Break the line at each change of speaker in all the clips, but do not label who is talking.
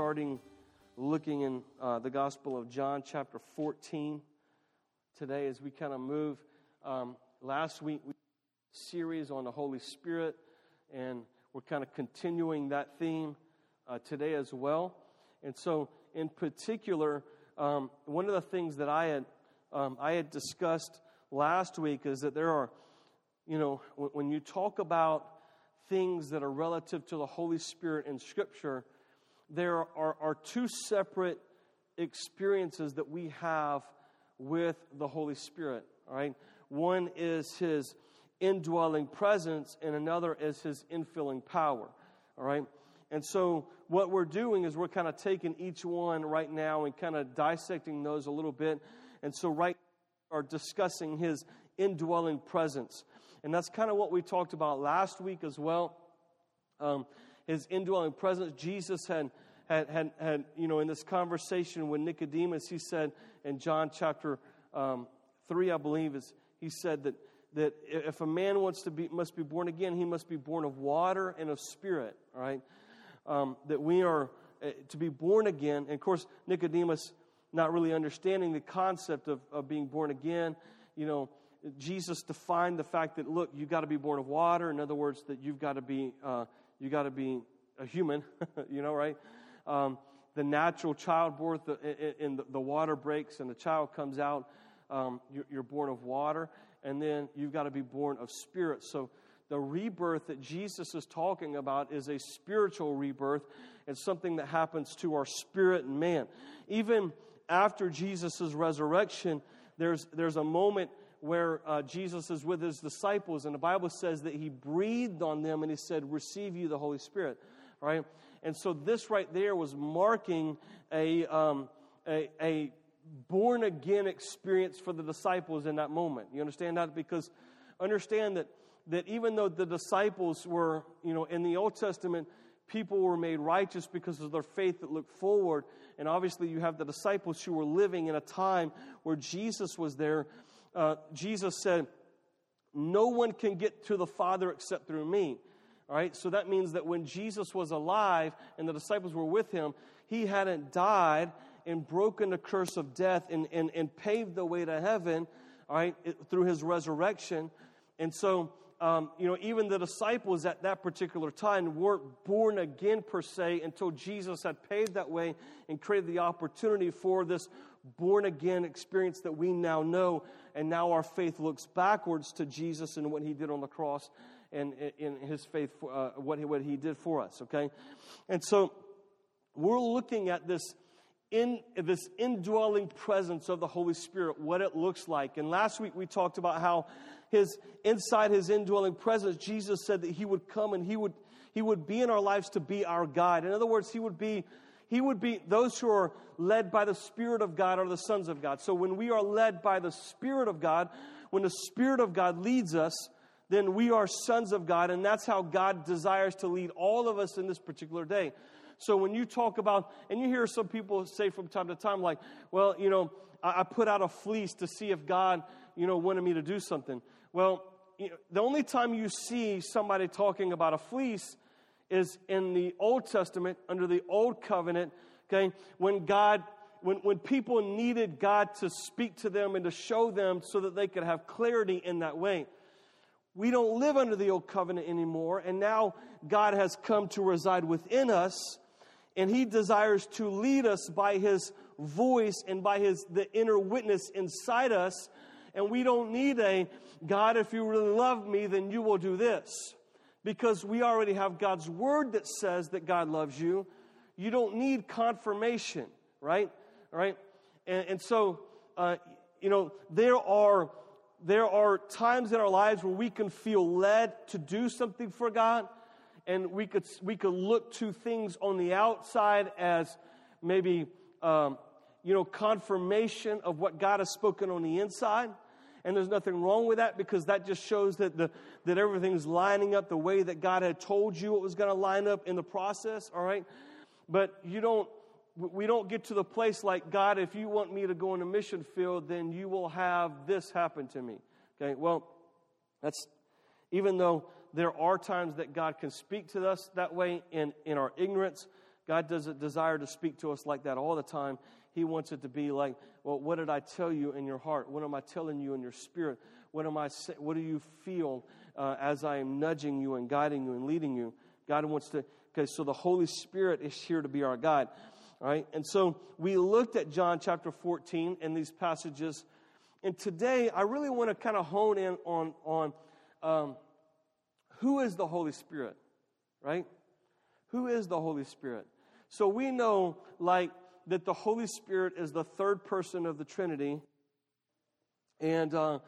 starting looking in uh, the Gospel of John, chapter 14, today as we kind of move. Um, last week, we series on the Holy Spirit, and we're kind of continuing that theme uh, today as well. And so, in particular, um, one of the things that I had um, I had discussed last week is that there are, you know, when, when you talk about things that are relative to the Holy Spirit in Scripture, there are, are two separate experiences that we have with the Holy Spirit. All right, one is His indwelling presence, and another is His infilling power. All right. And so, what we're doing is we're kind of taking each one right now and kind of dissecting those a little bit. And so, right are discussing his indwelling presence. And that's kind of what we talked about last week as well. Um, his indwelling presence. Jesus had, had, had, had, you know, in this conversation with Nicodemus, he said in John chapter um, 3, I believe, is he said that, that if a man wants to be, must be born again, he must be born of water and of spirit, right? Um, that we are uh, to be born again. And of course, Nicodemus not really understanding the concept of, of being born again. You know, Jesus defined the fact that look, you've got to be born of water. In other words, that you've got to be uh, you got to be a human. you know, right? Um, the natural childbirth, in the, the, water breaks and the child comes out. Um, you're, you're born of water, and then you've got to be born of spirit. So the rebirth that Jesus is talking about is a spiritual rebirth. It's something that happens to our spirit and man. Even after Jesus' resurrection, there's, there's a moment where uh, Jesus is with his disciples, and the Bible says that he breathed on them and he said, Receive you the Holy Spirit. Right? And so this right there was marking a, um, a, a born again experience for the disciples in that moment. You understand that? Because understand that, that even though the disciples were, you know, in the Old Testament, people were made righteous because of their faith that looked forward. And obviously, you have the disciples who were living in a time where Jesus was there. Uh, Jesus said, No one can get to the Father except through me. All right, so that means that when Jesus was alive and the disciples were with him, he hadn't died and broken the curse of death and, and, and paved the way to heaven, all right, through his resurrection. And so um, you know, even the disciples at that particular time weren't born again per se until Jesus had paved that way and created the opportunity for this born again experience that we now know. And now our faith looks backwards to Jesus and what he did on the cross and in his faith, uh, what, he, what he did for us, okay? And so we're looking at this in this indwelling presence of the Holy Spirit, what it looks like. And last week we talked about how his inside his indwelling presence, Jesus said that he would come and he would he would be in our lives to be our guide. In other words, he would be he would be those who are led by the Spirit of God are the sons of God. So when we are led by the Spirit of God, when the Spirit of God leads us, then we are sons of God, and that's how God desires to lead all of us in this particular day. So when you talk about, and you hear some people say from time to time, like, well, you know, I, I put out a fleece to see if God, you know, wanted me to do something. Well, you know, the only time you see somebody talking about a fleece is in the Old Testament, under the Old Covenant, okay, when God, when, when people needed God to speak to them and to show them so that they could have clarity in that way. We don't live under the Old Covenant anymore, and now God has come to reside within us, and He desires to lead us by His voice and by His the inner witness inside us and we don't need a God, if you really love me, then you will do this. Because we already have God's word that says that God loves you. You don't need confirmation, right? Right? And, and so, uh, you know, there are there are times in our lives where we can feel led to do something for God, and we could we could look to things on the outside as maybe um, you know, confirmation of what God has spoken on the inside. And there's nothing wrong with that because that just shows that, the, that everything's lining up the way that God had told you it was going to line up in the process, all right? But you don't, we don't get to the place like, God, if you want me to go in a mission field, then you will have this happen to me. Okay, well, that's, even though there are times that God can speak to us that way in, in our ignorance, God doesn't desire to speak to us like that all the time. He wants it to be like, well, what did I tell you in your heart? What am I telling you in your spirit? What am I? What do you feel uh, as I am nudging you and guiding you and leading you? God wants to. Okay, so the Holy Spirit is here to be our guide. All right, and so we looked at John chapter 14 in these passages, and today I really want to kind of hone in on on um, who is the Holy Spirit, right? Who is the Holy Spirit? So we know, like, that the Holy Spirit is the third person of the Trinity. And, uh,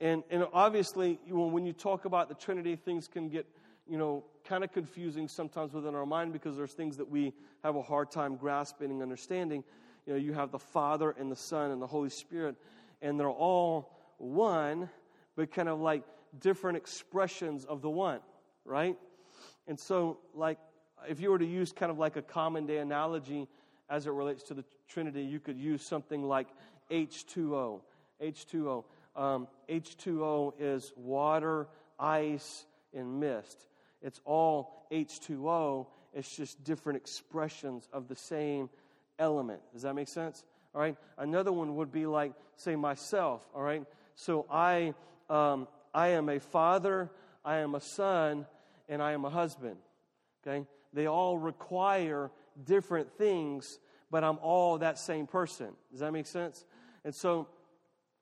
and, and obviously, when you talk about the Trinity, things can get, you know, kind of confusing sometimes within our mind because there's things that we have a hard time grasping and understanding. You know, you have the Father and the Son and the Holy Spirit, and they're all one, but kind of like different expressions of the one, right? And so, like, if you were to use kind of like a common day analogy as it relates to the Trinity, you could use something like H2O. H2O. Um, H2O is water, ice, and mist. It's all H2O. It's just different expressions of the same element. Does that make sense? All right. Another one would be like, say, myself. All right. So I, um, I am a father, I am a son, and I am a husband. Okay. They all require different things, but I'm all that same person. Does that make sense? And so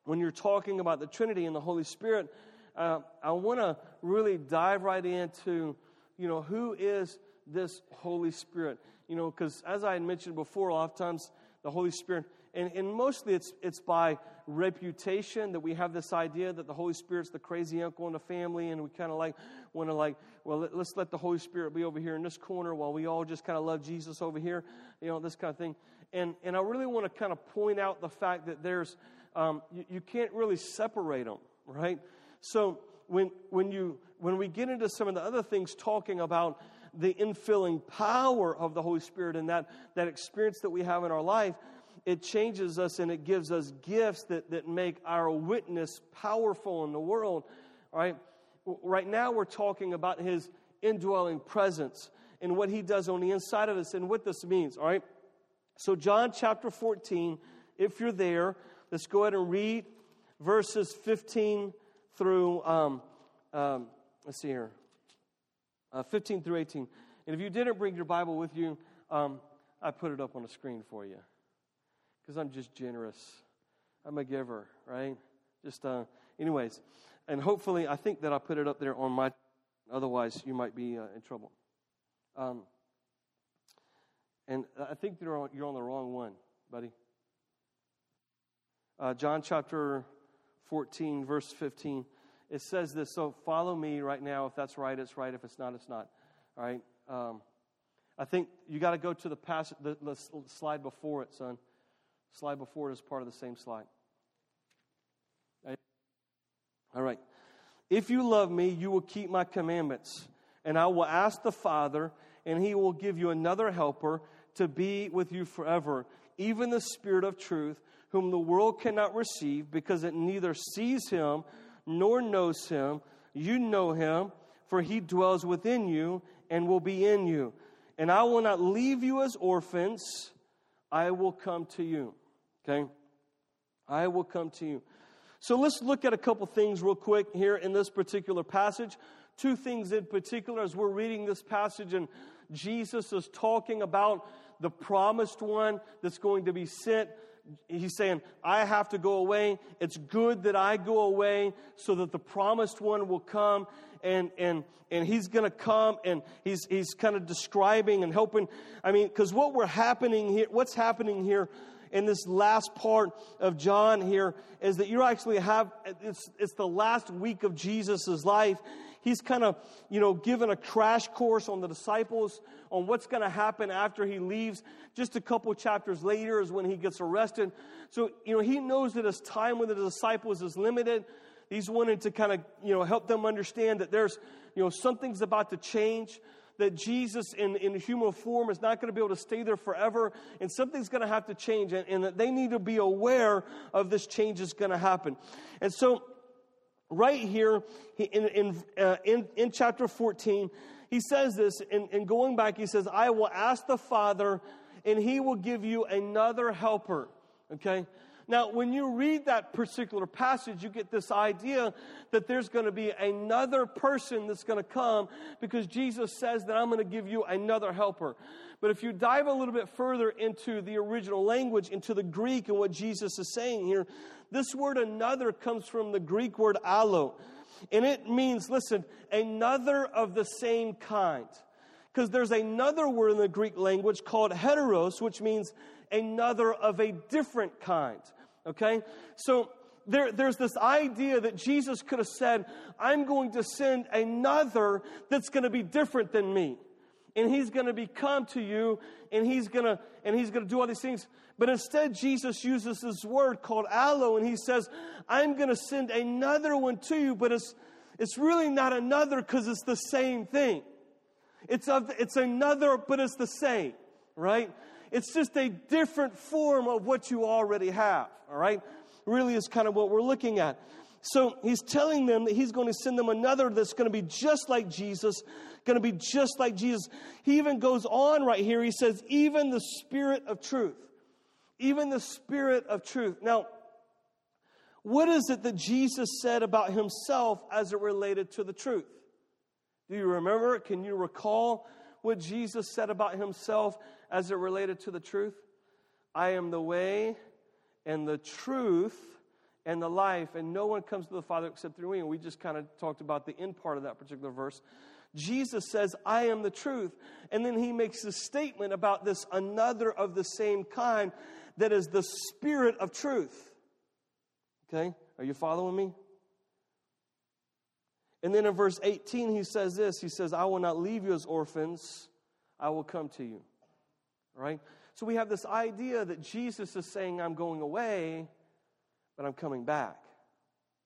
when you're talking about the Trinity and the Holy Spirit, uh, I want to really dive right into, you know, who is this Holy Spirit? You know, because as I had mentioned before, a lot of times the Holy Spirit, and, and mostly it's, it's by reputation that we have this idea that the Holy Spirit's the crazy uncle in the family, and we kind of like want to like, well, let, us let the Holy Spirit be over here in this corner while we all just kind of love Jesus over here, you know, this kind of thing. And and I really want to kind of point out the fact that there's um, you, you can't really separate them, right? So when when you when we get into some of the other things talking about the infilling power of the Holy Spirit and that, that experience that we have in our life, it changes us and it gives us gifts that, that make our witness powerful in the world. Right? Right now, we're talking about his indwelling presence and what he does on the inside of us and what this means. All right? So, John chapter 14, if you're there, let's go ahead and read verses 15 through, um, um, let's see here, uh, 15 through 18. And if you didn't bring your Bible with you, um, I put it up on the screen for you because I'm just generous. I'm a giver, right? Just, uh, anyways. And hopefully, I think that I put it up there on my, otherwise, you might be uh, in trouble. Um, and I think you're on, you're on the wrong one, buddy. Uh, John chapter 14, verse 15. It says this. So follow me right now. If that's right, it's right. If it's not, it's not. All right. Um, I think you got to go to the, pass- the, the slide before it, son. Slide before it is part of the same slide. All right. If you love me, you will keep my commandments, and I will ask the Father, and he will give you another helper to be with you forever, even the Spirit of truth, whom the world cannot receive because it neither sees him nor knows him. You know him, for he dwells within you and will be in you. And I will not leave you as orphans, I will come to you. Okay? I will come to you. So let's look at a couple things real quick here in this particular passage. Two things in particular as we're reading this passage, and Jesus is talking about the promised one that's going to be sent. He's saying, I have to go away. It's good that I go away so that the promised one will come and and and he's going to come and he's he's kind of describing and helping i mean because what we're happening here what's happening here in this last part of John here is that you actually have, it's, it's the last week of Jesus' life. He's kind of, you know, given a crash course on the disciples on what's going to happen after he leaves. Just a couple chapters later is when he gets arrested. So, you know, he knows that his time with the disciples is limited. He's wanting to kind of, you know, help them understand that there's, you know, something's about to change that Jesus in, in human form is not going to be able to stay there forever, and something's going to have to change, and, and that they need to be aware of this change is going to happen. And so, right here in, in, uh, in, in, chapter 14, he says this, and, and going back, he says, I will ask the Father, and he will give you another helper. Okay? Now, when you read that particular passage, you get this idea that there's going to be another person that's going to come because Jesus says that I'm going to give you another helper. But if you dive a little bit further into the original language, into the Greek and what Jesus is saying here, this word another comes from the Greek word allo. And it means, listen, another of the same kind. Because there's another word in the Greek language called heteros, which means another of a different kind. Okay? So there, there's this idea that Jesus could have said, I'm going to send another that's going to be different than me and he's going to become to you and he's going to and he's going to do all these things but instead jesus uses this word called allo and he says i'm going to send another one to you but it's it's really not another because it's the same thing it's of it's another but it's the same right it's just a different form of what you already have all right really is kind of what we're looking at so he's telling them that he's going to send them another that's going to be just like Jesus, going to be just like Jesus. He even goes on right here. He says, even the Spirit of truth. Even the Spirit of truth. Now, what is it that Jesus said about himself as it related to the truth? Do you remember? Can you recall what Jesus said about himself as it related to the truth? I am the way and the truth and the life, and no one comes to the Father except through me. And we just kind of talked about the end part of that particular verse. Jesus says, I am the truth. And then he makes a statement about this another of the same kind that is the spirit of truth. Okay? Are you following me? And then in verse 18, he says this He says, I will not leave you as orphans, I will come to you. Right? So we have this idea that Jesus is saying, I'm going away but I'm coming back.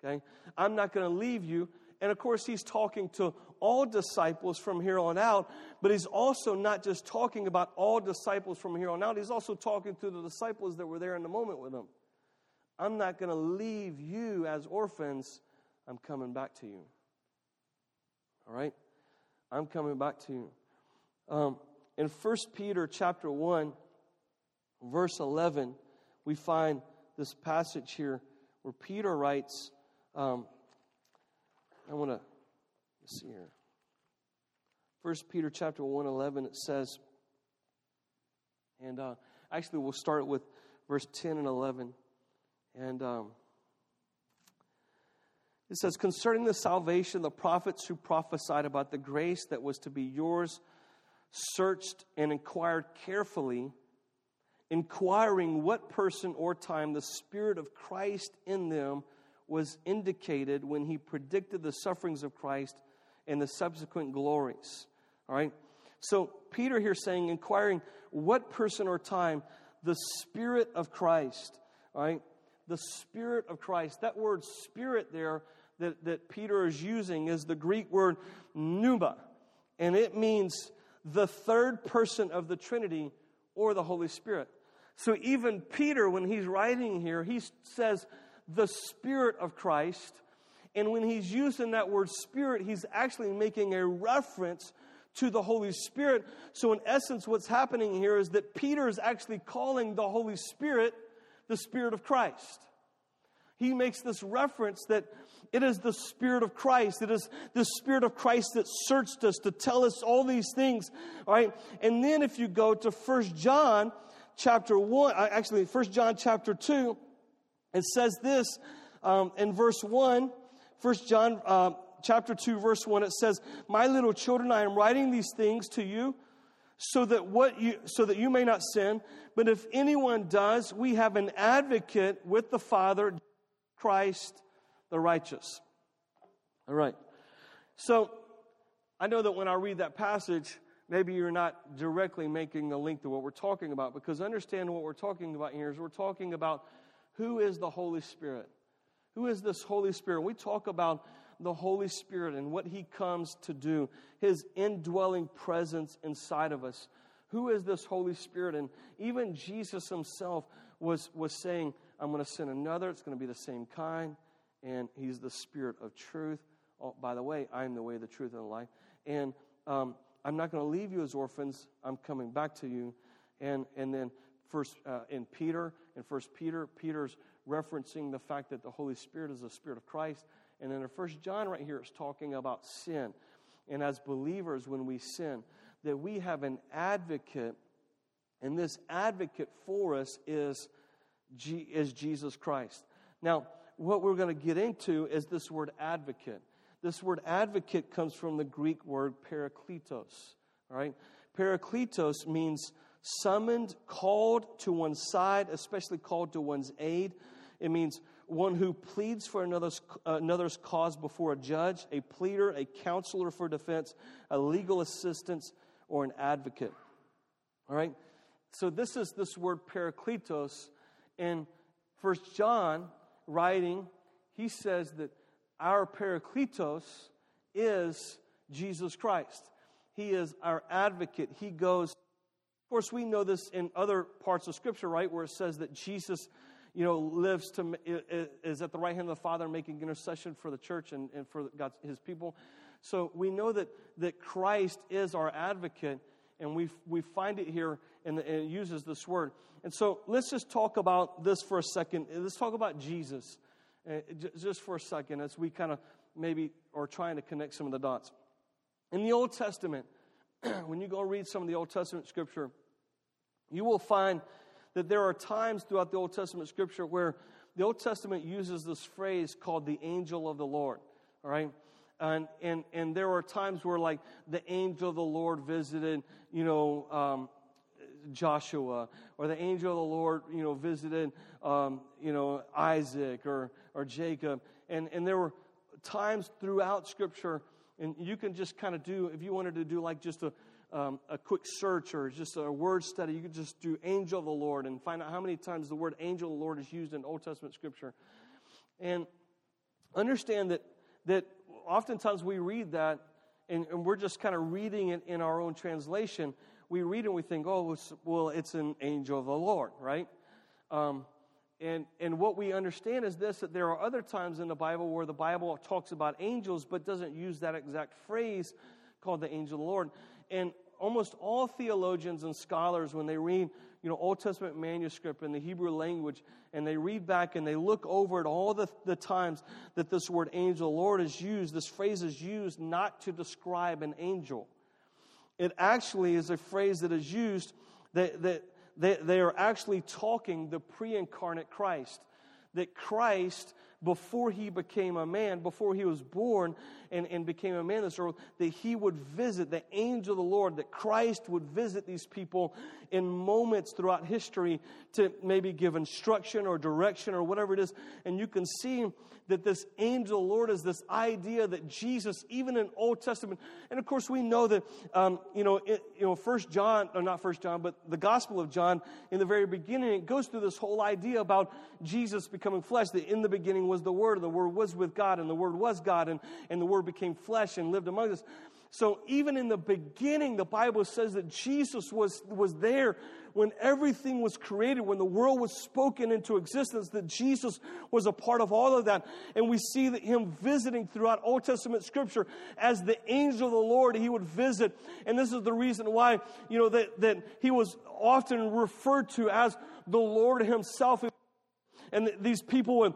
Okay? I'm not going to leave you. And of course, he's talking to all disciples from here on out, but he's also not just talking about all disciples from here on out, he's also talking to the disciples that were there in the moment with him. I'm not going to leave you as orphans. I'm coming back to you. All right? I'm coming back to you. Um, in 1 Peter chapter 1, verse 11, we find this passage here where Peter writes, um, I want to see here. First Peter chapter 1 11, it says, and uh, actually we'll start with verse 10 and 11. And um, it says, Concerning the salvation, the prophets who prophesied about the grace that was to be yours searched and inquired carefully inquiring what person or time the Spirit of Christ in them was indicated when he predicted the sufferings of Christ and the subsequent glories. All right? So, Peter here saying, inquiring what person or time the Spirit of Christ, all right? The Spirit of Christ. That word Spirit there that, that Peter is using is the Greek word pneuma, and it means the third person of the Trinity or the Holy Spirit. So even Peter, when he's writing here, he says the Spirit of Christ. And when he's using that word Spirit, he's actually making a reference to the Holy Spirit. So, in essence, what's happening here is that Peter is actually calling the Holy Spirit the Spirit of Christ. He makes this reference that it is the Spirit of Christ. It is the Spirit of Christ that searched us to tell us all these things. All right. And then if you go to First John chapter 1, uh, actually, 1 John chapter 2, it says this um, in verse 1, 1 John uh, chapter 2, verse 1, it says, My little children, I am writing these things to you so that what you so that you may not sin but if anyone does we have an advocate with the father christ the righteous all right so i know that when i read that passage maybe you're not directly making the link to what we're talking about because understand what we're talking about here is we're talking about who is the Holy Spirit. Who is this Holy Spirit? We talk about the Holy Spirit and what He comes to do, His indwelling presence inside of us. Who is this Holy Spirit? And even Jesus Himself was, was saying, I'm going to send another, it's going to be the same kind, and He's the Spirit of truth. Oh, by the way, I am the way, the truth, and the life. And um, I'm not going to leave you as orphans. I'm coming back to you. And, and then first uh, in Peter, in First Peter, Peter's referencing the fact that the Holy Spirit is the Spirit of Christ. And in First John right here, it's talking about sin. And as believers, when we sin, that we have an advocate, and this advocate for us is, G- is Jesus Christ. Now, what we're going to get into is this word advocate. This word advocate comes from the Greek word parakletos. All right? Parakletos means summoned, called to one's side, especially called to one's aid. It means one who pleads for another's, another's cause before a judge, a pleader, a counselor for defense, a legal assistance, or an advocate. All right? So this is this word parakletos. In First John, writing, he says that our parakletos is Jesus Christ. He is our advocate. He goes of course, we know this in other parts of Scripture, right, where it says that Jesus, you know, lives to is at the right hand of the Father, making intercession for the church and, and for God's His people. So we know that that Christ is our advocate, and we we find it here, and, it uses this word. And so let's just talk about this for a second. Let's talk about Jesus, uh, just for a second, as we kind of maybe are trying to connect some of the dots. In the Old Testament when you go read some of the Old Testament scripture, you will find that there are times throughout the Old Testament scripture where the Old Testament uses this phrase called the angel of the Lord. All right? And, and, and there are times where, like, the angel of the Lord visited, you know, um, Joshua, or the angel of the Lord, you know, visited, um, you know, Isaac or, or Jacob. And, and there were times throughout Scripture and you can just kind of do, if you wanted to do like just a, um, a quick search or just a word study, you could just do angel of the Lord and find out how many times the word angel of the Lord is used in Old Testament scripture. And understand that, that oftentimes we read that and, and we're just kind of reading it in our own translation. We read it and we think, oh, well, it's an angel of the Lord, right? Um, and, and what we understand is this that there are other times in the Bible where the Bible talks about angels but doesn't use that exact phrase called the angel of the Lord. And almost all theologians and scholars, when they read you know, Old Testament manuscript in the Hebrew language and they read back and they look over at all the, the times that this word angel, Lord, is used, this phrase is used not to describe an angel. It actually is a phrase that is used that, that they, they are actually talking the pre incarnate Christ. That Christ, before he became a man, before he was born and, and became a man in this world, that he would visit, the angel of the Lord, that Christ would visit these people in moments throughout history to maybe give instruction or direction or whatever it is. And you can see that this angel Lord is this idea that Jesus, even in Old Testament, and of course we know that, um, you know, it, you know, First John, or not First John, but the Gospel of John, in the very beginning, it goes through this whole idea about Jesus becoming flesh. That in the beginning was the Word, and the Word was with God, and the Word was God, and, and the Word became flesh and lived among us. So even in the beginning, the Bible says that Jesus was, was there when everything was created, when the world was spoken into existence, that Jesus was a part of all of that. And we see that him visiting throughout Old Testament scripture as the angel of the Lord, he would visit. And this is the reason why, you know, that, that he was often referred to as the Lord himself. And these people would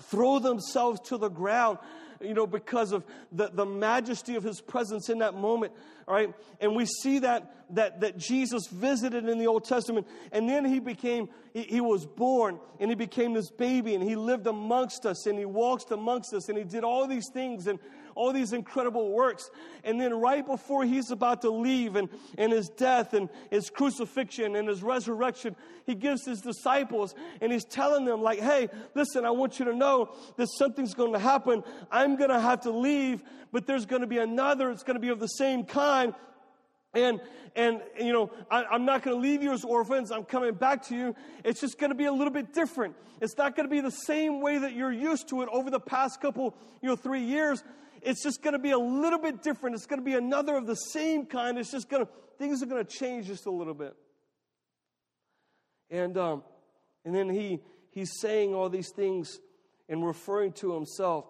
throw themselves to the ground you know, because of the, the majesty of his presence in that moment. Right. And we see that, that, that Jesus visited in the Old Testament. And then he became, he, he was born and he became this baby and he lived amongst us and he walked amongst us and he did all these things. And all these incredible works. And then right before he's about to leave and, and his death and his crucifixion and his resurrection, he gives his disciples and he's telling them like, hey, listen, I want you to know that something's going to happen. I'm going to have to leave, but there's going to be another. It's going to be of the same kind. And, and, you know, I, am not going to leave you as orphans. I'm coming back to you. It's just going to be a little bit different. It's not going to be the same way that you're used to it over the past couple, you know, three years. It's just going to be a little bit different. It's going to be another of the same kind. It's just going to, things are going to change just a little bit. And, um, and then he, he's saying all these things, and referring to himself.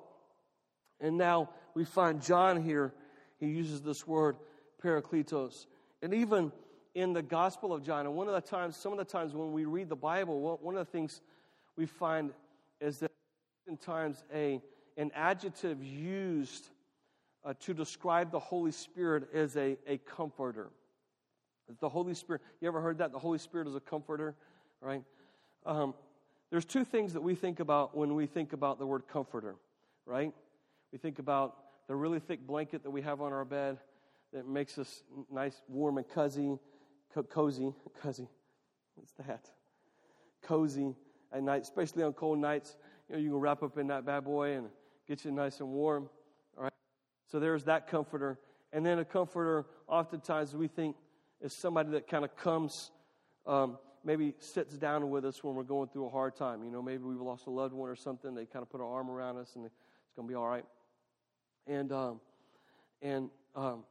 And now we find John here, he uses this word, parakletos. And even in the Gospel of John, and one of the times, some of the times when we read the Bible, one of the things we find is that sometimes a, an adjective used uh, to describe the Holy Spirit as a, a comforter. The Holy Spirit, you ever heard that? The Holy Spirit is a comforter, right? Um, there's two things that we think about when we think about the word comforter, right? We think about the really thick blanket that we have on our bed that makes us nice, warm, and cozy, co- cozy, cozy. What's that? Cozy at night, especially on cold nights. You know, you can wrap up in that bad boy and get you nice and warm. All right. So there's that comforter, and then a comforter. Oftentimes we think is somebody that kind of comes, um, maybe sits down with us when we're going through a hard time. You know, maybe we've lost a loved one or something. They kind of put an arm around us, and it's going to be all right. And um, and um,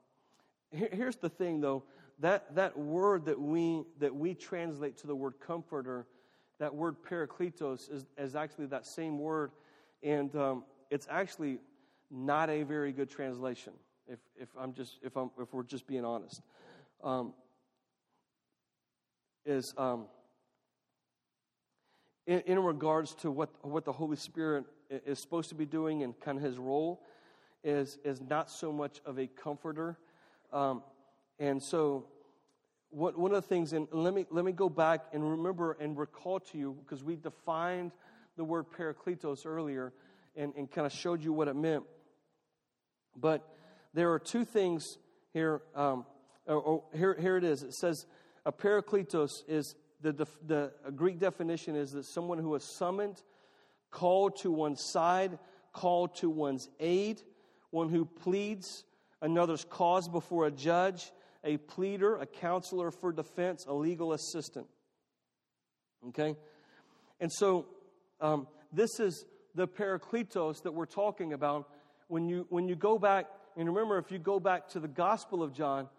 here, here's the thing, though that that word that we that we translate to the word comforter, that word parakletos is, is actually that same word, and um, it's actually not a very good translation. If if I'm just if I'm if we're just being honest, um, is um, in, in regards to what what the Holy Spirit is supposed to be doing and kind of his role is, is not so much of a comforter. Um, and so, what, one of the things, and let me, let me go back and remember and recall to you, because we defined the word parakletos earlier and, and kind of showed you what it meant. But there are two things here. Um, or, or here, here it is. It says a parakletos is the, the, the Greek definition is that someone who is summoned, called to one's side, called to one's aid, one who pleads another's cause before a judge, a pleader, a counselor for defense, a legal assistant. Okay? And so um, this is the parakletos that we're talking about. When you, when you go back, and remember, if you go back to the Gospel of John,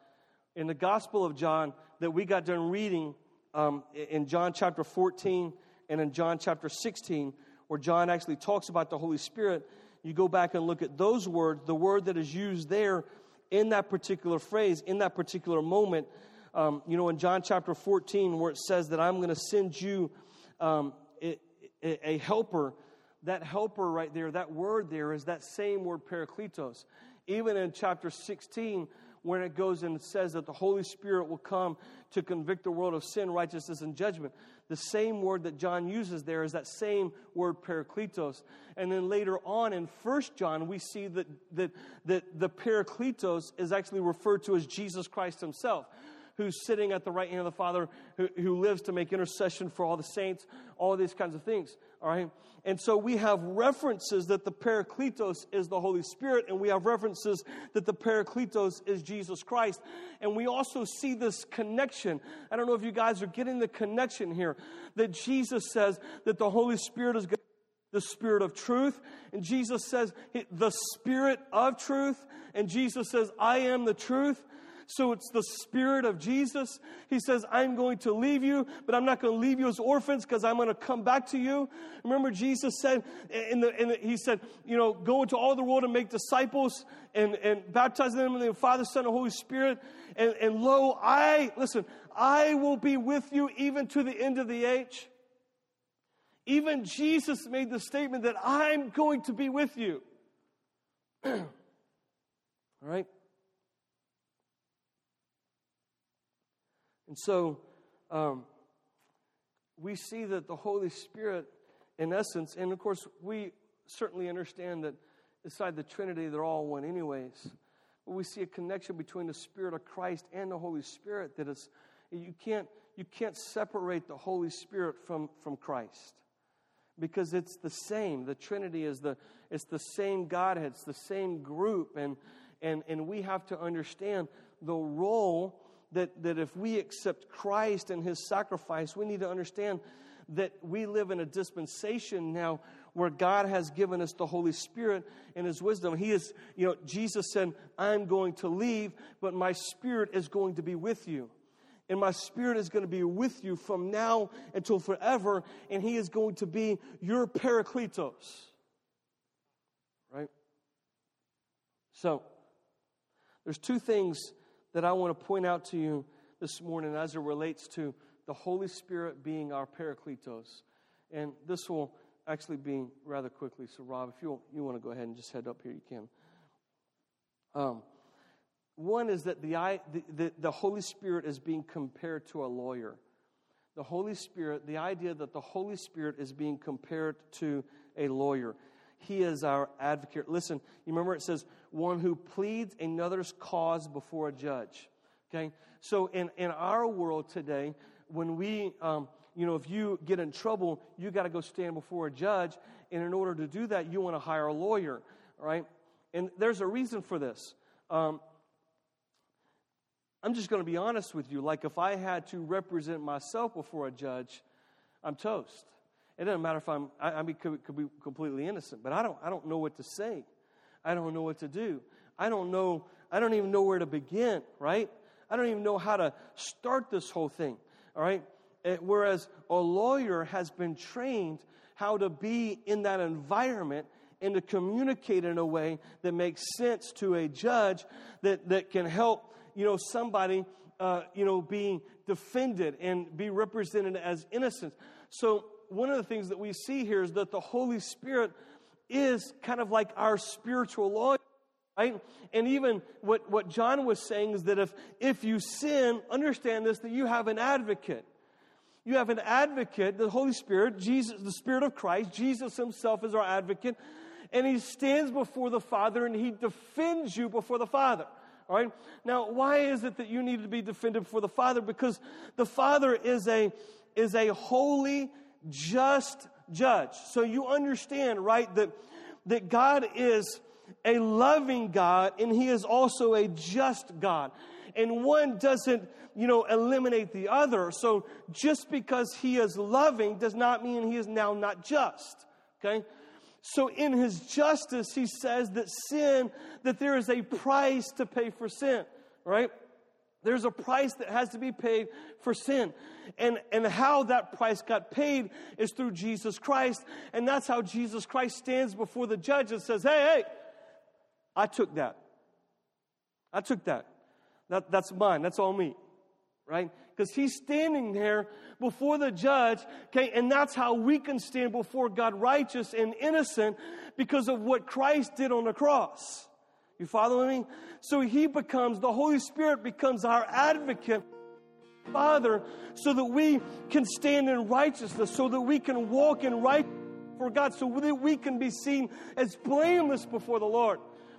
in the Gospel of John that we got done reading um, in John chapter 14 and in John chapter 16, where John actually talks about the Holy Spirit, you go back and look at those words, the word that is used there in that particular phrase, in that particular moment, um, you know, in John chapter 14, where it says that I'm going to send you um, a, a, helper, that helper right there, that word there is that same word parakletos. Even in chapter 16, when it goes and it says that the Holy Spirit will come to convict the world of sin, righteousness, and judgment. The same word that John uses there is that same word parakletos. And then later on in First John, we see that, that, that the parakletos is actually referred to as Jesus Christ himself who's sitting at the right hand of the Father, who, who lives to make intercession for all the saints, all these kinds of things. All right? And so we have references that the Parakletos is the Holy Spirit, and we have references that the Parakletos is Jesus Christ. And we also see this connection. I don't know if you guys are getting the connection here that Jesus says that the Holy Spirit is going the Spirit of truth. And Jesus says, the Spirit of truth. And Jesus says, I am the truth. So it's the Spirit of Jesus. He says, I'm going to leave you, but I'm not going to leave you as orphans because I'm going to come back to you. Remember, Jesus said, in the, in the, He said, you know, go into all the world and make disciples and, and baptize them in the Father, Son, and Holy Spirit. And, and lo, I, listen, I will be with you even to the end of the age. Even Jesus made the statement that I'm going to be with you. All right? And so um, we see that the Holy Spirit, in essence, and of course, we certainly understand that inside the Trinity, they're all one, anyways. But we see a connection between the Spirit of Christ and the Holy Spirit that is, you can't, you can't separate the Holy Spirit from, from Christ because it's the same. The Trinity is the, it's the same Godhead, it's the same group. And, and, and we have to understand the role that, that if we accept Christ and his sacrifice, we need to understand that we live in a dispensation now where God has given us the Holy Spirit and His wisdom. He is, you know, Jesus said, I'm going to leave, but my Spirit is going to be with you. And my Spirit is going to be with you from now until forever, and He is going to be your Parakletos. Right? So, there's two things that I want to point out to you this morning as it relates to the Holy Spirit being our Parakletos. And this will actually be rather quickly. So, Rob, if you, you want to go ahead and just head up here, you can. Um, one is that the, the, the, the Holy Spirit is being compared to a lawyer. The Holy Spirit, the idea that the Holy Spirit is being compared to a lawyer. He is our advocate. Listen, you remember it says, one who pleads another's cause before a judge. Okay? So in, in our world today, when we, um, you know, if you get in trouble, you got to go stand before a judge. And in order to do that, you want to hire a lawyer, right? And there's a reason for this. Um, I'm just going to be honest with you. Like, if I had to represent myself before a judge, I'm toast. It doesn't matter if I'm, I, I mean, could, could, be completely innocent, but I don't, I don't know what to say. I don't know what to do. I don't know, I don't even know where to begin, right? I don't even know how to start this whole thing, all right? Eh, whereas a lawyer has been trained how to be in that environment and to communicate in a way that makes sense to a judge that, that can help, you know, somebody, uh, you know, be defended and be represented as innocent. So one of the things that we see here is that the Holy Spirit is kind of like our spiritual lawyer. Right? And even what, what John was saying is that if, if you sin, understand this, that you have an advocate. You have an advocate, the Holy Spirit, Jesus, the Spirit of Christ. Jesus Himself is our advocate. And He stands before the Father and He defends you before the Father. All right? Now, why is it that you need to be defended before the Father? Because the Father is a, is a holy, just judge. So you understand, right, that, that God is a loving God and He is also a just God. And one doesn't, you know, eliminate the other. So just because He is loving does not mean He is now not just. Okay? So in His justice, He says that sin, that there is a price to pay for sin, right? There's a price that has to be paid for sin. And, and how that price got paid is through Jesus Christ. And that's how Jesus Christ stands before the judge and says, Hey, hey, I took that. I took that. that that's mine. That's all me. Right? Because he's standing there before the judge, okay, and that's how we can stand before God righteous and innocent because of what Christ did on the cross. You following me? So he becomes, the Holy Spirit becomes our advocate, Father, so that we can stand in righteousness, so that we can walk in right for God, so that we can be seen as blameless before the Lord.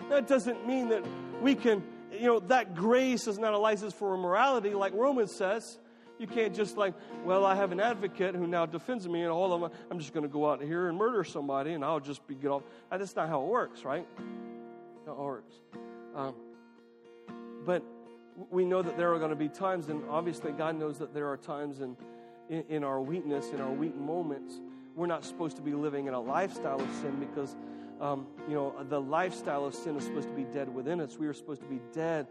That doesn't mean that we can, you know, that grace is not a license for immorality, like Romans says. You can't just like, well, I have an advocate who now defends me, and all of them, I'm just going to go out here and murder somebody, and I'll just be get off. That's not how it works, right? Ours, Um, but we know that there are going to be times, and obviously God knows that there are times in, in, in our weakness, in our weak moments, we're not supposed to be living in a lifestyle of sin because, um, you know, the lifestyle of sin is supposed to be dead within us. We are supposed to be dead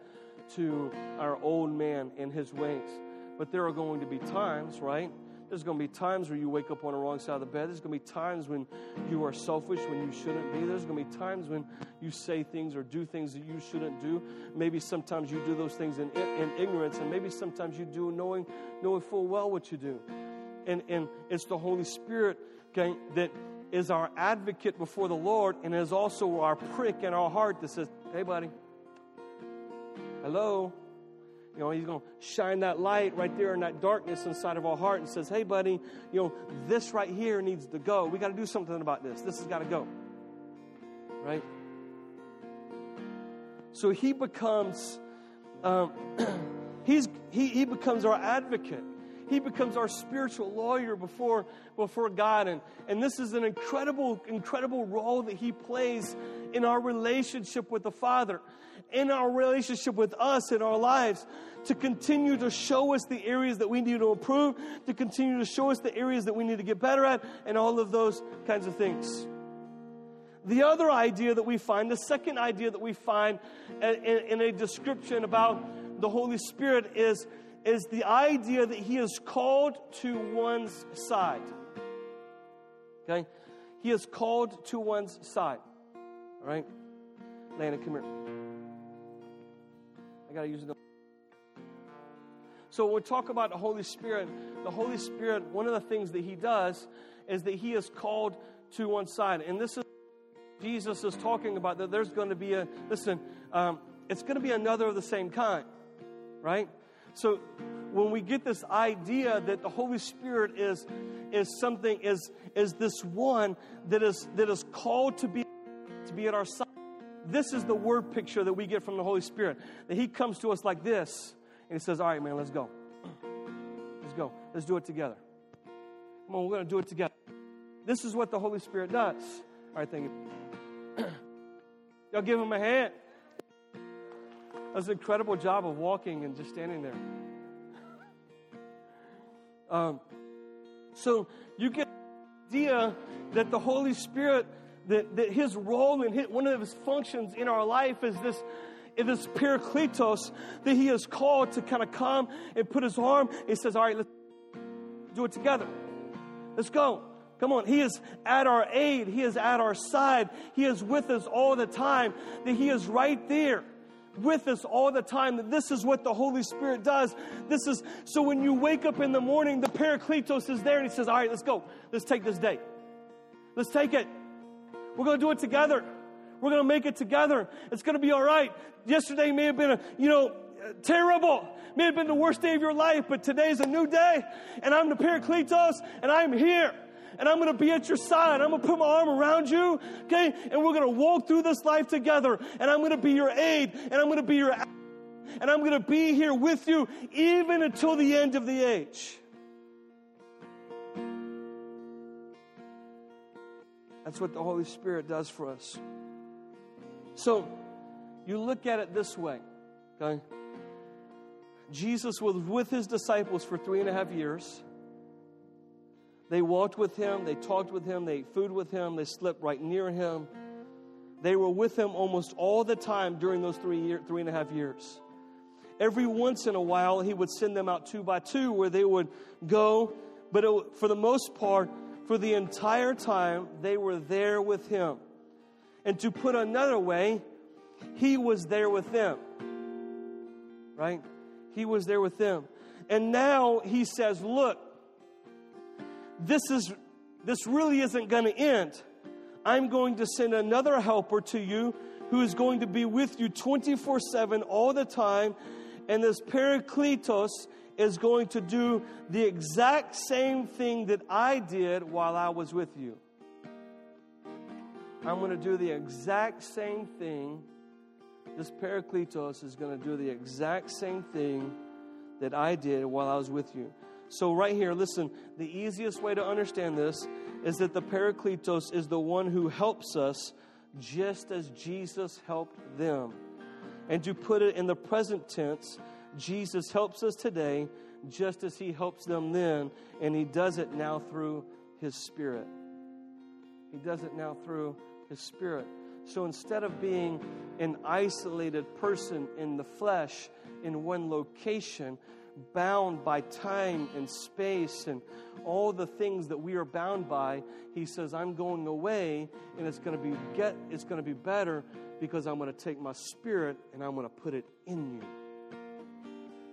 to our old man and his ways. But there are going to be times, right? There's going to be times where you wake up on the wrong side of the bed. There's going to be times when you are selfish when you shouldn't be. There's going to be times when you say things or do things that you shouldn't do. Maybe sometimes you do those things in, in ignorance, and maybe sometimes you do knowing, knowing full well what you do. And, and it's the Holy Spirit okay, that is our advocate before the Lord and is also our prick in our heart that says, hey, buddy, hello, you know, he's going to shine that light right there in that darkness inside of our heart and says, hey, buddy, you know, this right here needs to go. We got to do something about this. This has got to go. Right? So he becomes, um, he's, he, he becomes our advocate. He becomes our spiritual lawyer before, before God. And, and this is an incredible, incredible role that he plays in our relationship with the Father, in our relationship with us in our lives to continue to show us the areas that we need to improve, to continue to show us the areas that we need to get better at, and all of those kinds of things. The other idea that we find, the second idea that we find in, in a description about the Holy Spirit is, is the idea that He is called to one's side. Okay? He is called to one's side. All right? Landon, come here. I got to use it. So when we talk about the Holy Spirit, the Holy Spirit, one of the things that He does is that He is called to one side. And this is Jesus is talking about that there's going to be a, listen, um, it's going to be another of the same kind, right? So when we get this idea that the Holy Spirit is, is something, is, is this one that is, that is called to be, to be at our side, this is the word picture that we get from the Holy Spirit. That He comes to us like this, and He says, All right, man, let's go. Let's go. Let's do it together. Come on, we're going to do it together. This is what the Holy Spirit does. All right, thank you. Y'all give Him a hand. That's an incredible job of walking and just standing there. Um, so you get the idea that the Holy Spirit that, that his role and his, one of his functions in our life is this is this parakletos that he is called to kind of come and put his arm he says all right let's do it together. Let's go. Come on. He is at our aid. He is at our side. He is with us all the time. That he is right there with us all the time that this is what the Holy Spirit does. This is so when you wake up in the morning, the Parakletos is there and he says, All right, let's go. Let's take this day. Let's take it. We're going to do it together. We're going to make it together. It's going to be all right. Yesterday may have been, a, you know, terrible. May have been the worst day of your life, but today's a new day, and I'm the Parakletos, and I'm here. And I'm going to be at your side. I'm going to put my arm around you, okay? And we're going to walk through this life together. And I'm going to be your aid, and I'm going to be your and I'm going to be here with you even until the end of the age. That's what the Holy Spirit does for us. So, you look at it this way, okay? Jesus was with his disciples for three and a half years. They walked with him, they talked with him, they ate food with him, they slept right near him. They were with him almost all the time during those three, year, three and a half years. Every once in a while, he would send them out two by two where they would go, but it, for the most part, for the entire time, they were there with him. And to put another way, he was there with them. Right? He was there with them. And now he says, Look, this is this really isn't going to end. I'm going to send another helper to you who is going to be with you 24 7 all the time. And this Parakletos is going to do the exact same thing that I did while I was with you. I'm going to do the exact same thing. This Parakletos is going to do the exact same thing that I did while I was with you. So, right here, listen, the easiest way to understand this is that the Parakletos is the one who helps us just as Jesus helped them. And to put it in the present tense, Jesus helps us today just as he helps them then, and he does it now through his Spirit. He does it now through his Spirit. So instead of being an isolated person in the flesh in one location, bound by time and space and all the things that we are bound by, he says, I'm going away and it's going to be get it's going to be better because I'm going to take my spirit and I'm going to put it in you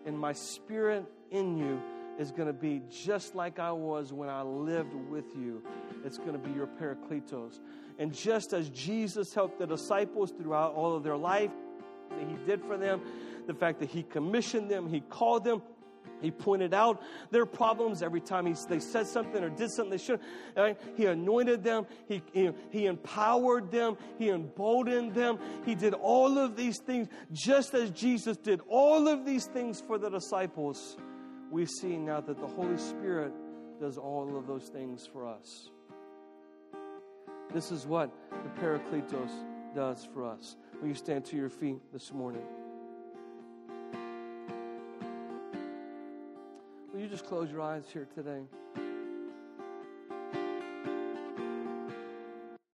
and my spirit in you is going to be just like I was when I lived with you. It's going to be your Parakletos. And just as Jesus helped the disciples throughout all of their life, that He did for them, the fact that He commissioned them, He called them, he pointed out their problems every time he, they said something or did something they should. Right? He anointed them. He, he, he empowered them. He emboldened them. He did all of these things just as Jesus did all of these things for the disciples. We see now that the Holy Spirit does all of those things for us. This is what the Parakletos does for us. Will you stand to your feet this morning? You just close your eyes here today?